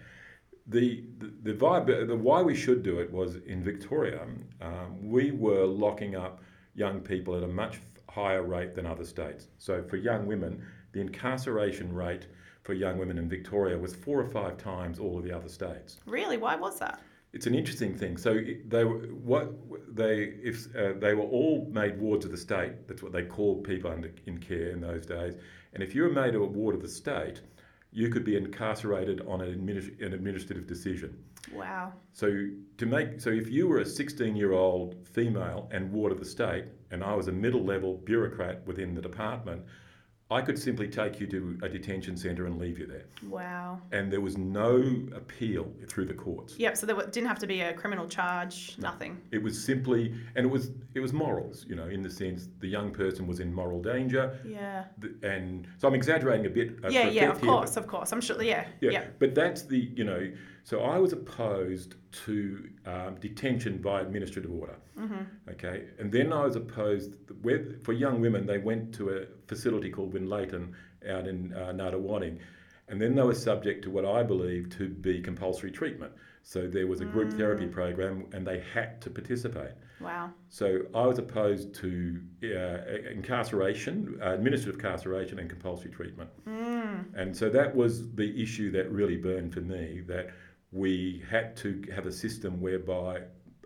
B: The, the, the, vibe, the why we should do it was in Victoria, um, we were locking up young people at a much higher rate than other states. So for young women, the incarceration rate for young women in Victoria was four or five times all of the other states.
A: Really, why was that?
B: It's an interesting thing. So they were what they if uh, they were all made wards of the state. That's what they called people under in care in those days. And if you were made a ward of the state, you could be incarcerated on an, adminis- an administrative decision.
A: Wow.
B: So to make so if you were a 16 year old female and ward of the state, and I was a middle level bureaucrat within the department, I could simply take you to a detention centre and leave you there.
A: Wow.
B: And there was no appeal through the courts.
A: Yep. So there didn't have to be a criminal charge. Nothing.
B: It was simply, and it was it was morals, you know, in the sense the young person was in moral danger,
A: Yeah.
B: and so I'm exaggerating a bit. uh,
A: Yeah. Yeah. Of
B: here, but-
A: course. Of course. I'm sure. Yeah.
B: Yeah,
A: Yeah.
B: but that's the you know. So I was opposed to um, detention by administrative order.
A: Mm-hmm.
B: Okay, and then I was opposed where, for young women. They went to a facility called Winlaton out in uh, Nunawading, and then they were subject to what I believe to be compulsory treatment. So there was a group
A: Mm.
B: therapy program, and they had to participate.
A: Wow.
B: So I was opposed to uh, incarceration, uh, administrative incarceration, and compulsory treatment.
A: Mm.
B: And so that was the issue that really burned for me that we had to have a system whereby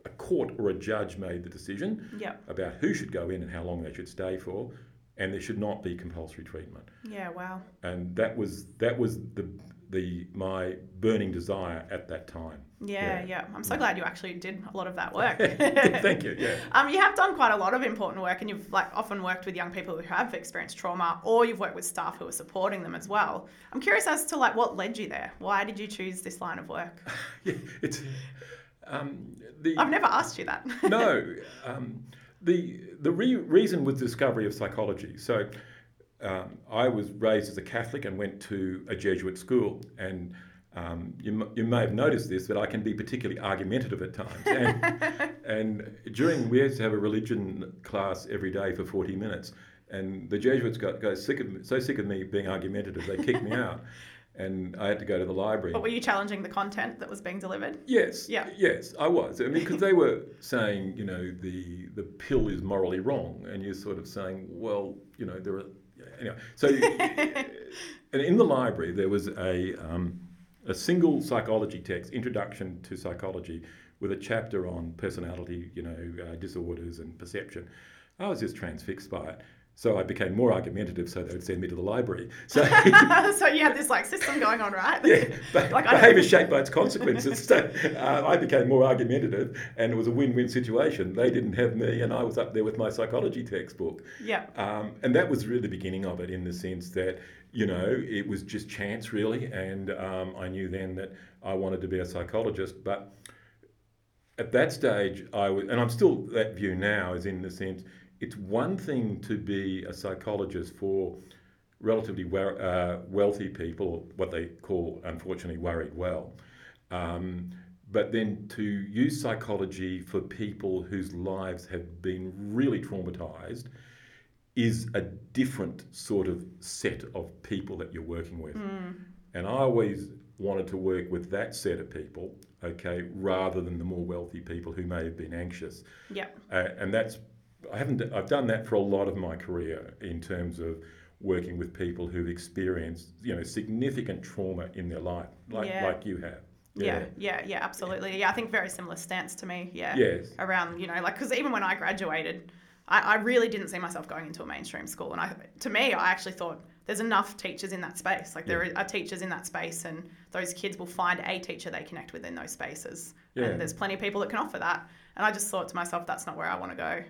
B: a court or a judge made the decision
A: Yep.
B: about who should go in and how long they should stay for, and there should not be compulsory treatment.
A: Yeah. Wow.
B: And that was that was the the my burning desire at that time.
A: Yeah,
B: Yeah.
A: yeah. I'm so glad you actually did a lot of that work.
B: Thank you. Yeah.
A: Um, you have done quite a lot of important work, and you've like often worked with young people who have experienced trauma, or you've worked with staff who are supporting them as well. I'm curious as to like what led you there. Why did you choose this line of work?
B: yeah it's um, the
A: I've never asked you that.
B: no, um, the the re- reason was discovery of psychology. So um, I was raised as a Catholic and went to a Jesuit school, and um, you, you may have noticed this, but I can be particularly argumentative at times. And, and during we used to have a religion class every day for forty minutes, and the Jesuits got, got sick of so sick of me being argumentative they kicked me out, and I had to go to the library.
A: but were you challenging the content that was being delivered?
B: Yes.
A: Yeah.
B: Yes, I was. I mean, because they were saying, you know, the the pill is morally wrong, and you're sort of saying, well, you know, there are anyway. So, and in the library there was a um, a single psychology text, Introduction to Psychology, with a chapter on personality, you know, uh, disorders and perception. I was just transfixed by it. So I became more argumentative, so they would send me to the library. So
A: so you had this like system going on, right?
B: yeah, but
A: Like,
B: behaviour shaped by its consequences. so uh, I became more argumentative, and it was a win-win situation. They didn't have me, and I was up there with my psychology textbook.
A: Yeah.
B: Um, and that was really the beginning of it, in the sense that you know it was just chance, really, and um, I knew then that I wanted to be a psychologist, but. At that stage, I was, and I'm still that view now, is in the sense it's one thing to be a psychologist for relatively we- uh, wealthy people, what they call, unfortunately, worried well. Um, but then to use psychology for people whose lives have been really traumatized is a different sort of set of people that you're working with. And I always wanted to work with that set of people, okay, rather than the more wealthy people who may have been anxious.
A: Yeah.
B: Uh, and that's I haven't I've done that for a lot of my career in terms of working with people who've experienced you know significant trauma in their life like
A: Yeah.
B: like you have
A: Yeah, yeah, yeah, yeah, absolutely. Yeah, I think very similar stance to me. Yeah.
B: Yes.
A: Around, you know, like, because even when I graduated, I, I really didn't see myself going into a mainstream school. And I, to me, I actually thought there's enough teachers in that space. Like, there are teachers in that space, and those kids will find a teacher they connect with in those spaces.
B: Yeah.
A: And there's plenty of people that can offer that. And I just thought to myself, that's not where I want to go.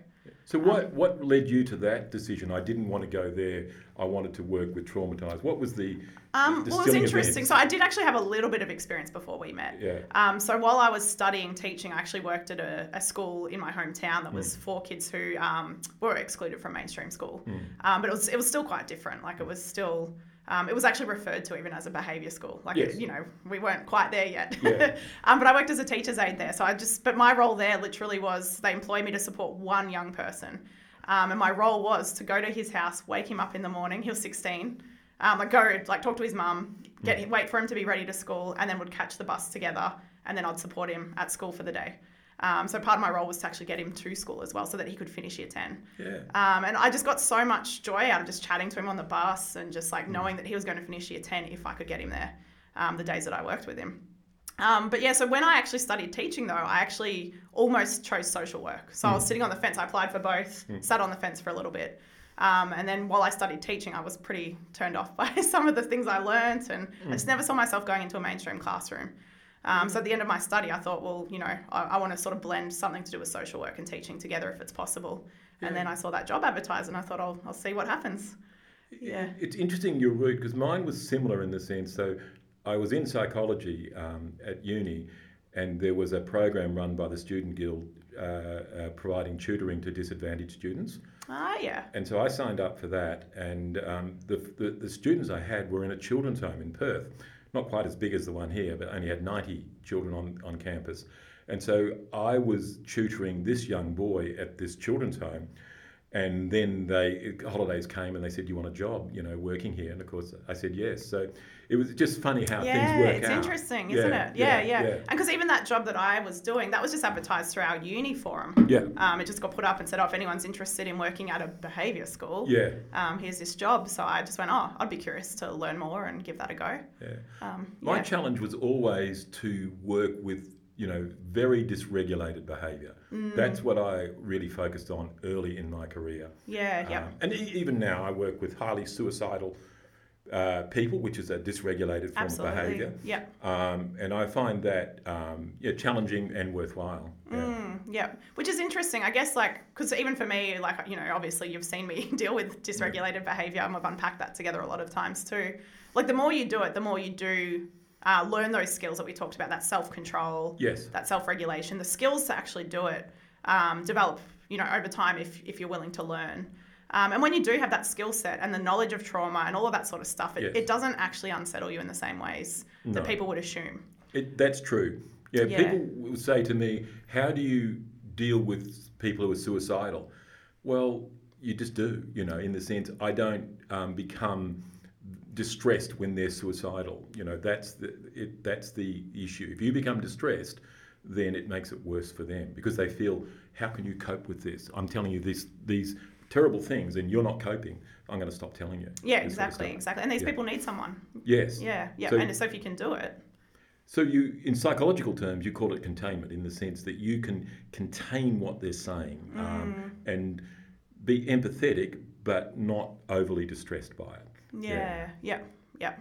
B: So what what led you to that decision I didn't want to go there I wanted to work with traumatized what was the
A: Um, well, it was interesting.
B: event?
A: So I did actually have a little bit of experience before we met.
B: Yeah.
A: Um, so while I was studying teaching, I actually worked at a, a school in my hometown that was for kids who um, were excluded from mainstream school.
B: Hmm.
A: Um, but it was it was still quite different. Like it was still. Um, it was actually referred to even as a behaviour school. Like,
B: Yes.
A: you know, we weren't quite there yet.
B: Yeah.
A: um, but I worked as a teacher's aide there. So I just, but my role there literally was they employed me to support one young person. Um, and my role was to go to his house, wake him up in the morning. He was 16. Um, like go, like talk to his mum, get wait for him to be ready to school, and then would catch the bus together, and then I'd support him at school for the day. Um, so part of my role was to actually get him to school as well, so that he could finish year 10.
B: yeah
A: Um, and I just got so much joy out of just chatting to him on the bus and just like knowing that he was going to finish year 10 if I could get him there um, the days that I worked with him. Um, but yeah, so when I actually studied teaching, though, I actually almost chose social work. So I was sitting on the fence. I applied for both, sat on the fence for a little bit. Um, and then while I studied teaching, I was pretty turned off by some of the things I learnt, and I just never saw myself going into a mainstream classroom. Um, So at the end of my study, I thought, well, you know, I, I want to sort of blend something to do with social work and teaching together if it's possible. And then I saw that job advertised, and I thought, I'll, I'll see what happens. Yeah.
B: It's interesting your route because mine was similar in the sense. So I was in psychology um, at uni, and there was a program run by the Student Guild uh, uh, providing tutoring to disadvantaged students.
A: Ah, yeah.
B: And so I signed up for that, and um, the, the, the students I had were in a children's home in Perth, not quite as big as the one here, but only had 90 children on, on campus. And so I was tutoring this young boy at this children's home, and then they holidays came and they said, "Do you want a job? You know, working here?" And of course, I said yes. So it was just funny how
A: yeah,
B: things work
A: it's
B: out.
A: interesting, isn't
B: Yeah,
A: it? Yeah,
B: yeah,
A: yeah. And because even that job that I was doing, that was just advertised through our uni forum.
B: Yeah,
A: Um, it just got put up and said, oh, if anyone's interested in working at a behaviour school,
B: yeah,
A: um, here's this job. So I just went, oh, I'd be curious to learn more and give that a go.
B: yeah.
A: Um,
B: My challenge was always to work with, you know, very dysregulated behaviour.
A: Mm.
B: That's what I really focused on early in my career.
A: yeah, yeah.
B: Um, and e- even now, I work with highly suicidal uh, people, which is a dysregulated form
A: Absolutely.
B: of behaviour.
A: Yeah.
B: Um, and I find that um, yeah, challenging and worthwhile. Yeah.
A: Mm, yeah, which is interesting, I guess. Like, because even for me, like you know, obviously you've seen me deal with dysregulated behaviour, and we've unpacked that together a lot of times too. Like, the more you do it, the more you do uh, learn those skills that we talked about, that self control,
B: Yes.
A: that self regulation, the skills to actually do it, um, develop, you know, over time if if you're willing to learn. Um, and when you do have that skill set and the knowledge of trauma and all of that sort of stuff, it,
B: Yes.
A: it doesn't actually unsettle you in the same ways that people would assume.
B: It, that's true. Yeah,
A: Yeah.
B: people will say to me, "How do you deal with people who are suicidal?" Well, you just do. You know, in the sense, I don't um, become distressed when they're suicidal. You know, that's the it, that's the issue. If you become distressed, then it makes it worse for them because they feel, "How can you cope with this? I'm telling you this these terrible things, and you're not coping. I'm going to stop telling you."
A: Yeah,
B: This sort of
A: exactly, exactly. And these
B: Yeah.
A: people need someone.
B: Yes.
A: Yeah, yeah.
B: So-
A: and so if you can do it,
B: So you, in psychological terms, you call it containment in the sense that you can contain what they're saying
A: Mm.
B: um, and be empathetic, but not overly distressed by it.
A: yeah, yeah, yeah. Yeah,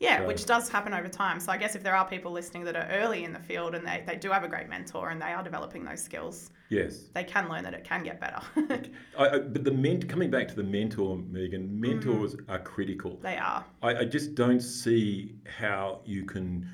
B: So-
A: which does happen over time. So I guess if there are people listening that are early in the field and they, they do have a great mentor and they are developing those skills,
B: Yes.
A: they can learn that it can get better.
B: I, I, but the ment- coming back to the mentor, Megan, mentors are critical.
A: they are.
B: I, I just don't see how you can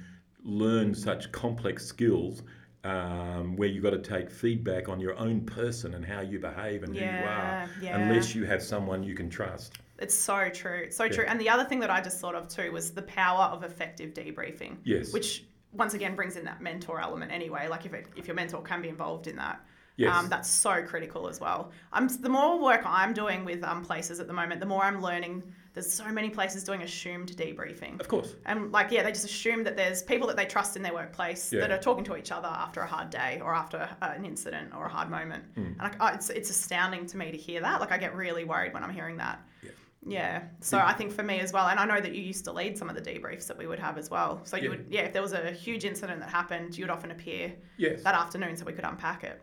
B: learn such complex skills um, where you've got to take feedback on your own person and how you behave and who you are,
A: yeah.
B: unless you have someone you can trust.
A: It's so true. It's so
B: Yeah.
A: true. And the other thing that I just thought of too was the power of effective debriefing.
B: Yes.
A: Which once again brings in that mentor element anyway. Like if it, if your mentor can be involved in that.
B: Yes.
A: Um, that's so critical as well. Um, the more work I'm doing with um, places at the moment, the more I'm learning. There's so many places doing assumed debriefing.
B: Of course.
A: And like, yeah, they just assume that there's people that they trust in their workplace
B: Yeah.
A: that are talking to each other after a hard day or after uh, an incident or a hard moment.
B: Hmm.
A: And like, oh, it's it's astounding to me to hear that. Like, I get really worried when I'm hearing that.
B: Yeah.
A: Yeah. So I think for me as well, and I know that you used to lead some of the debriefs that we would have as well. So you
B: Yeah.
A: would, yeah, if there was a huge incident that happened, you would often appear
B: Yes.
A: that afternoon so we could unpack it.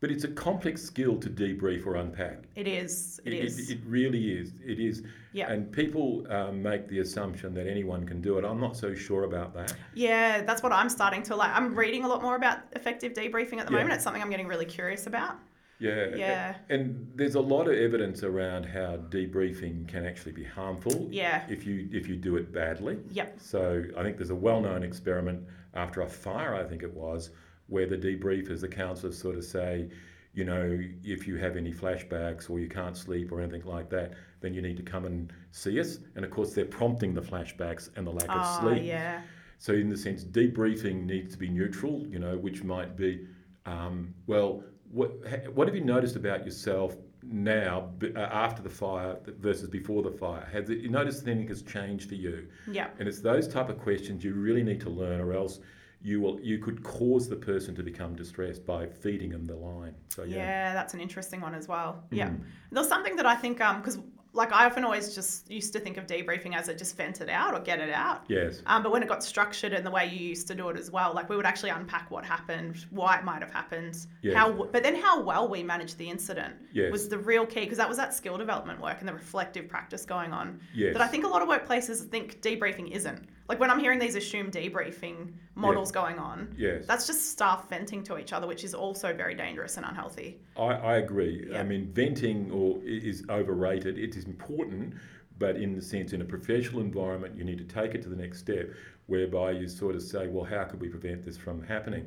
B: But it's a complex skill to debrief or unpack.
A: It is. It
B: It,
A: is.
B: it, it really is. It is.
A: Yeah.
B: And people um, make the assumption that anyone can do it. I'm not so sure about that.
A: Yeah, that's what I'm starting to like. I'm reading a lot more about effective debriefing at the
B: Yeah.
A: moment. It's something I'm getting really curious about.
B: Yeah.
A: Yeah.
B: And there's a lot of evidence around how debriefing can actually be harmful.
A: Yeah.
B: If you if you do it badly.
A: Yep.
B: So I think there's a well-known experiment after a fire, I think it was, where the debriefers, the counsellors, sort of say, you know, if you have any flashbacks or you can't sleep or anything like that, then you need to come and see us. And of course, they're prompting the flashbacks and the lack of
A: Oh,
B: sleep.
A: yeah.
B: So in the sense, debriefing needs to be neutral, you know, which might be, um, well, what, what have you noticed about yourself now uh, after the fire versus before the fire? Have you noticed anything has changed for you?
A: Yeah.
B: And it's those type of questions you really need to learn, or else you will you could cause the person to become distressed by feeding them the line. So
A: Yeah,
B: yeah,
A: that's an interesting one as well. Yeah.
B: Mm.
A: There's something that I think, um, because like I often always just used to think of debriefing as a just vent it out or get it out.
B: yes,
A: Um, but when it got structured and the way you used to do it as well, like we would actually unpack what happened, why it might have happened,
B: Yes.
A: how, but then how well we managed the incident
B: Yes.
A: was the real key because that was that skill development work and the reflective practice going on.
B: Yes.
A: That I think a lot of workplaces think debriefing isn't. Like when I'm hearing these assumed debriefing models going on,
B: Yes.
A: that's just staff venting to each other, which is also very dangerous and unhealthy.
B: I, I agree.
A: Yeah.
B: I mean, venting or is overrated. It is important, but in the sense, in a professional environment, you need to take it to the next step, whereby you sort of say, well, how could we prevent this from happening?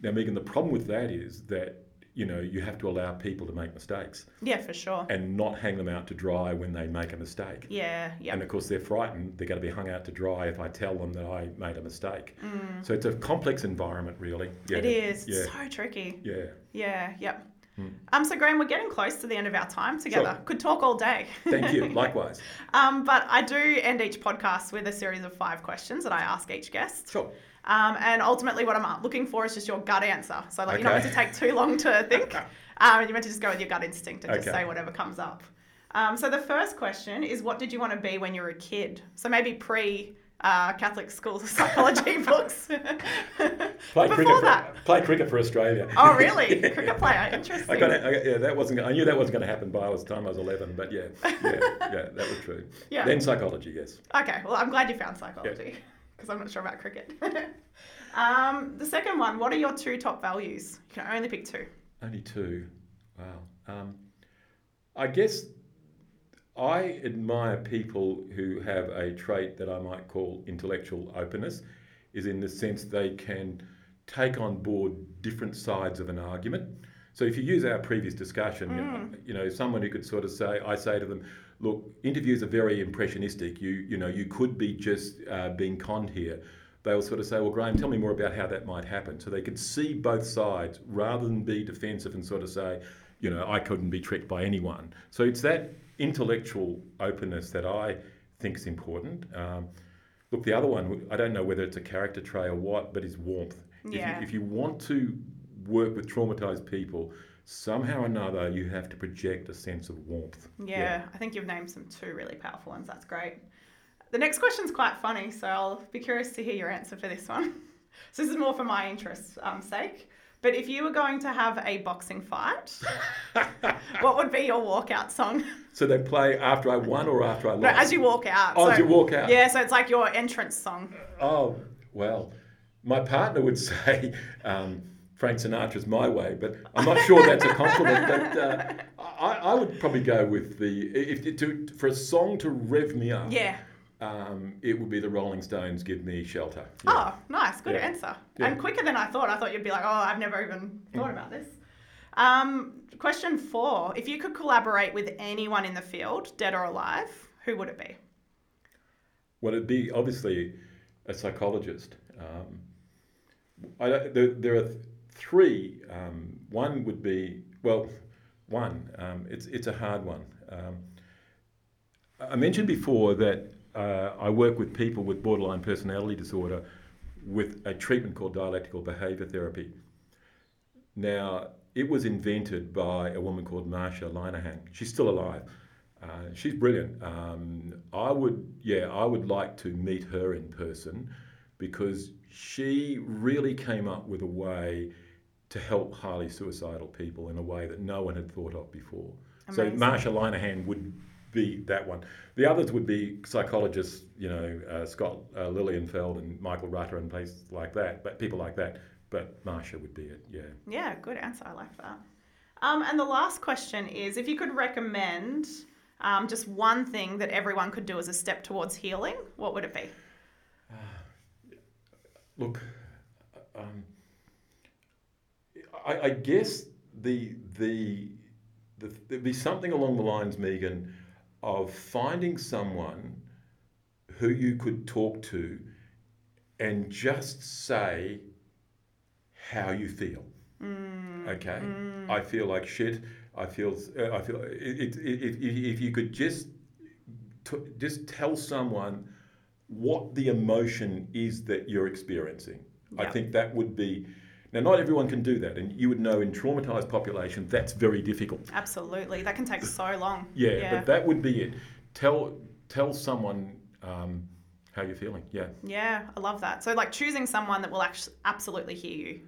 B: Now, Megan, the problem with that is that you know you have to allow people to make mistakes
A: Yeah, for sure.
B: and not hang them out to dry when they make a mistake.
A: Yeah, yeah.
B: And of course, they're frightened. They're going to be hung out to dry if I tell them that I made a mistake. So it's a complex environment, really. Yeah.
A: Mm. It is
B: Yeah.
A: so tricky.
B: Yeah.
A: Yeah, yep.
B: Hmm.
A: Um, so Graeme, we're getting close to the end of our time together.
B: Sure.
A: Could talk all day.
B: Thank you. Likewise.
A: um, but I do end each podcast with a series of five questions that I ask each guest.
B: Sure.
A: Um, and ultimately, what I'm looking for is just your gut answer. So, like, you don't
B: Okay.
A: have to take too long to think. um, you're meant to just go with your gut instinct and just say whatever comes up. Um, so, the first question is What did you want to be when you were a kid? So, maybe pre uh, Catholic school psychology books.
B: Play cricket, for, play cricket for Australia.
A: Oh, really?
B: Yeah.
A: Cricket player. Interesting.
B: I got. I got, yeah, that wasn't. I knew that wasn't going to happen by the time I was eleven. But yeah, yeah, yeah, that was true.
A: Yeah.
B: Then psychology, yes.
A: Okay, well, I'm glad you found psychology because I'm not sure about cricket. um, the second one, what are your two top values? You can only pick two.
B: Only two. Wow. Um, I guess I admire people who have a trait that I might call intellectual openness, is in the sense they can take on board different sides of an argument. So if you use our previous discussion, you, know, you know, someone who could sort of say, I say to them, look, interviews are very impressionistic. You, you know, you could be just uh, being conned here. They'll sort of say, well, Graeme, tell me more about how that might happen. So they could see both sides rather than be defensive and sort of say, you know, I couldn't be tricked by anyone. So it's that intellectual openness that I think is important. Um, look, the other one, I don't know whether it's a character trait or what, but is warmth. If you-
A: Yeah.
B: if you want to work with traumatized people, somehow or another you have to project a sense of warmth.
A: Yeah, I think you've named some two really powerful ones. That's great. The next question's quite funny, so I'll be curious to hear your answer for this one. So this is more for my interest's um, sake. But if you were going to have a boxing fight, what would be your walkout song?
B: So they play after I won or after I lost?
A: No, as you walk out.
B: Oh,
A: so,
B: as you walk out.
A: Yeah, so it's like your entrance song.
B: Oh, well, my partner would say um, Frank Sinatra's My Way, but I'm not sure that's a compliment. But uh, I, I would probably go with the, if to, for a song to rev me up,
A: Yeah.
B: um, it would be the Rolling Stones Give Me Shelter. Yeah.
A: Oh, nice. Good
B: Yeah.
A: answer.
B: Yeah.
A: And quicker than I thought. I thought you'd be like, oh, I've never even thought about this. Um, question four. If you could collaborate with anyone in the field, dead or alive, who would it be?
B: Well, it'd be obviously a psychologist. Um, I, don't- there, there are three. Um, one would be well, one. Um, it's it's a hard one. Um, I mentioned before that uh, I work with people with borderline personality disorder with a treatment called dialectical behaviour therapy. Now, it was invented by a woman called Marsha Linehan. She's still alive. Uh, she's brilliant. Um, I would, yeah, I would like to meet her in person because she really came up with a way to help highly suicidal people in a way that no one had thought of before.
A: Amazing.
B: So Marsha Linehan would be that one. The others would be psychologists, you know, uh, Scott uh, Lilienfeld and Michael Rutter and places like that, but people like that. But Marsha would be it, yeah.
A: Yeah, good answer. I like that. Um, and the last question is if you could recommend um, just one thing that everyone could do as a step towards healing, what would it be?
B: Look, um, I, I guess the, the the there'd be something along the lines, Megan, of finding someone who you could talk to and just say how you feel. Okay, I feel like shit. I feel. Uh, I feel. It, it, it, if, if you could just t- just tell someone what the emotion is that you're experiencing. I think that would be. Now, not everyone can do that, and you would know in traumatized population that's very difficult.
A: Absolutely. That can take so long.
B: Yeah, but that would be it. Tell tell someone um, how you're feeling. Yeah.
A: Yeah, I love that. So, like choosing someone that will actually absolutely hear you.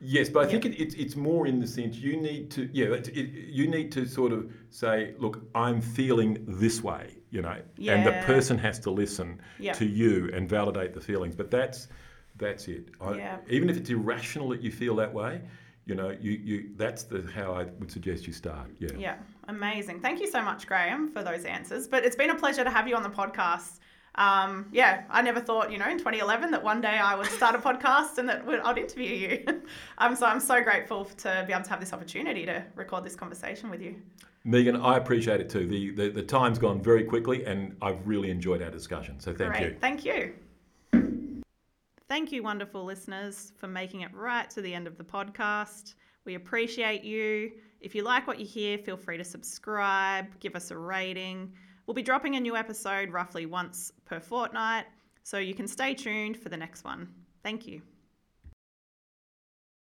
B: Yes, but I think it, it's it's more in the sense you need to yeah it, it, you need to sort of say look I'm feeling this way you know and the person has to listen
A: Yeah.
B: to you and validate the feelings but that's that's it I,
A: Yeah.
B: even if it's irrational that you feel that way you know you, you that's the how I would suggest you start yeah
A: Yeah, amazing. Thank you so much, Graeme, for those answers. But it's been a pleasure to have you on the podcast. Um, yeah, I never thought, you know, in 2011 that one day I would start a podcast and that I'd interview you. um, so I'm so grateful to be able to have this opportunity to record this conversation with you.
B: Megan I appreciate it too the, the the time's gone very quickly and I've really enjoyed our discussion so thank
A: Great.
B: you
A: Thank you. Thank you, wonderful listeners, for making it right to the end of the podcast. We appreciate you. If you like what you hear, feel free to subscribe, give us a rating. We'll be dropping a new episode roughly once per fortnight, so you can stay tuned for the next one. Thank you.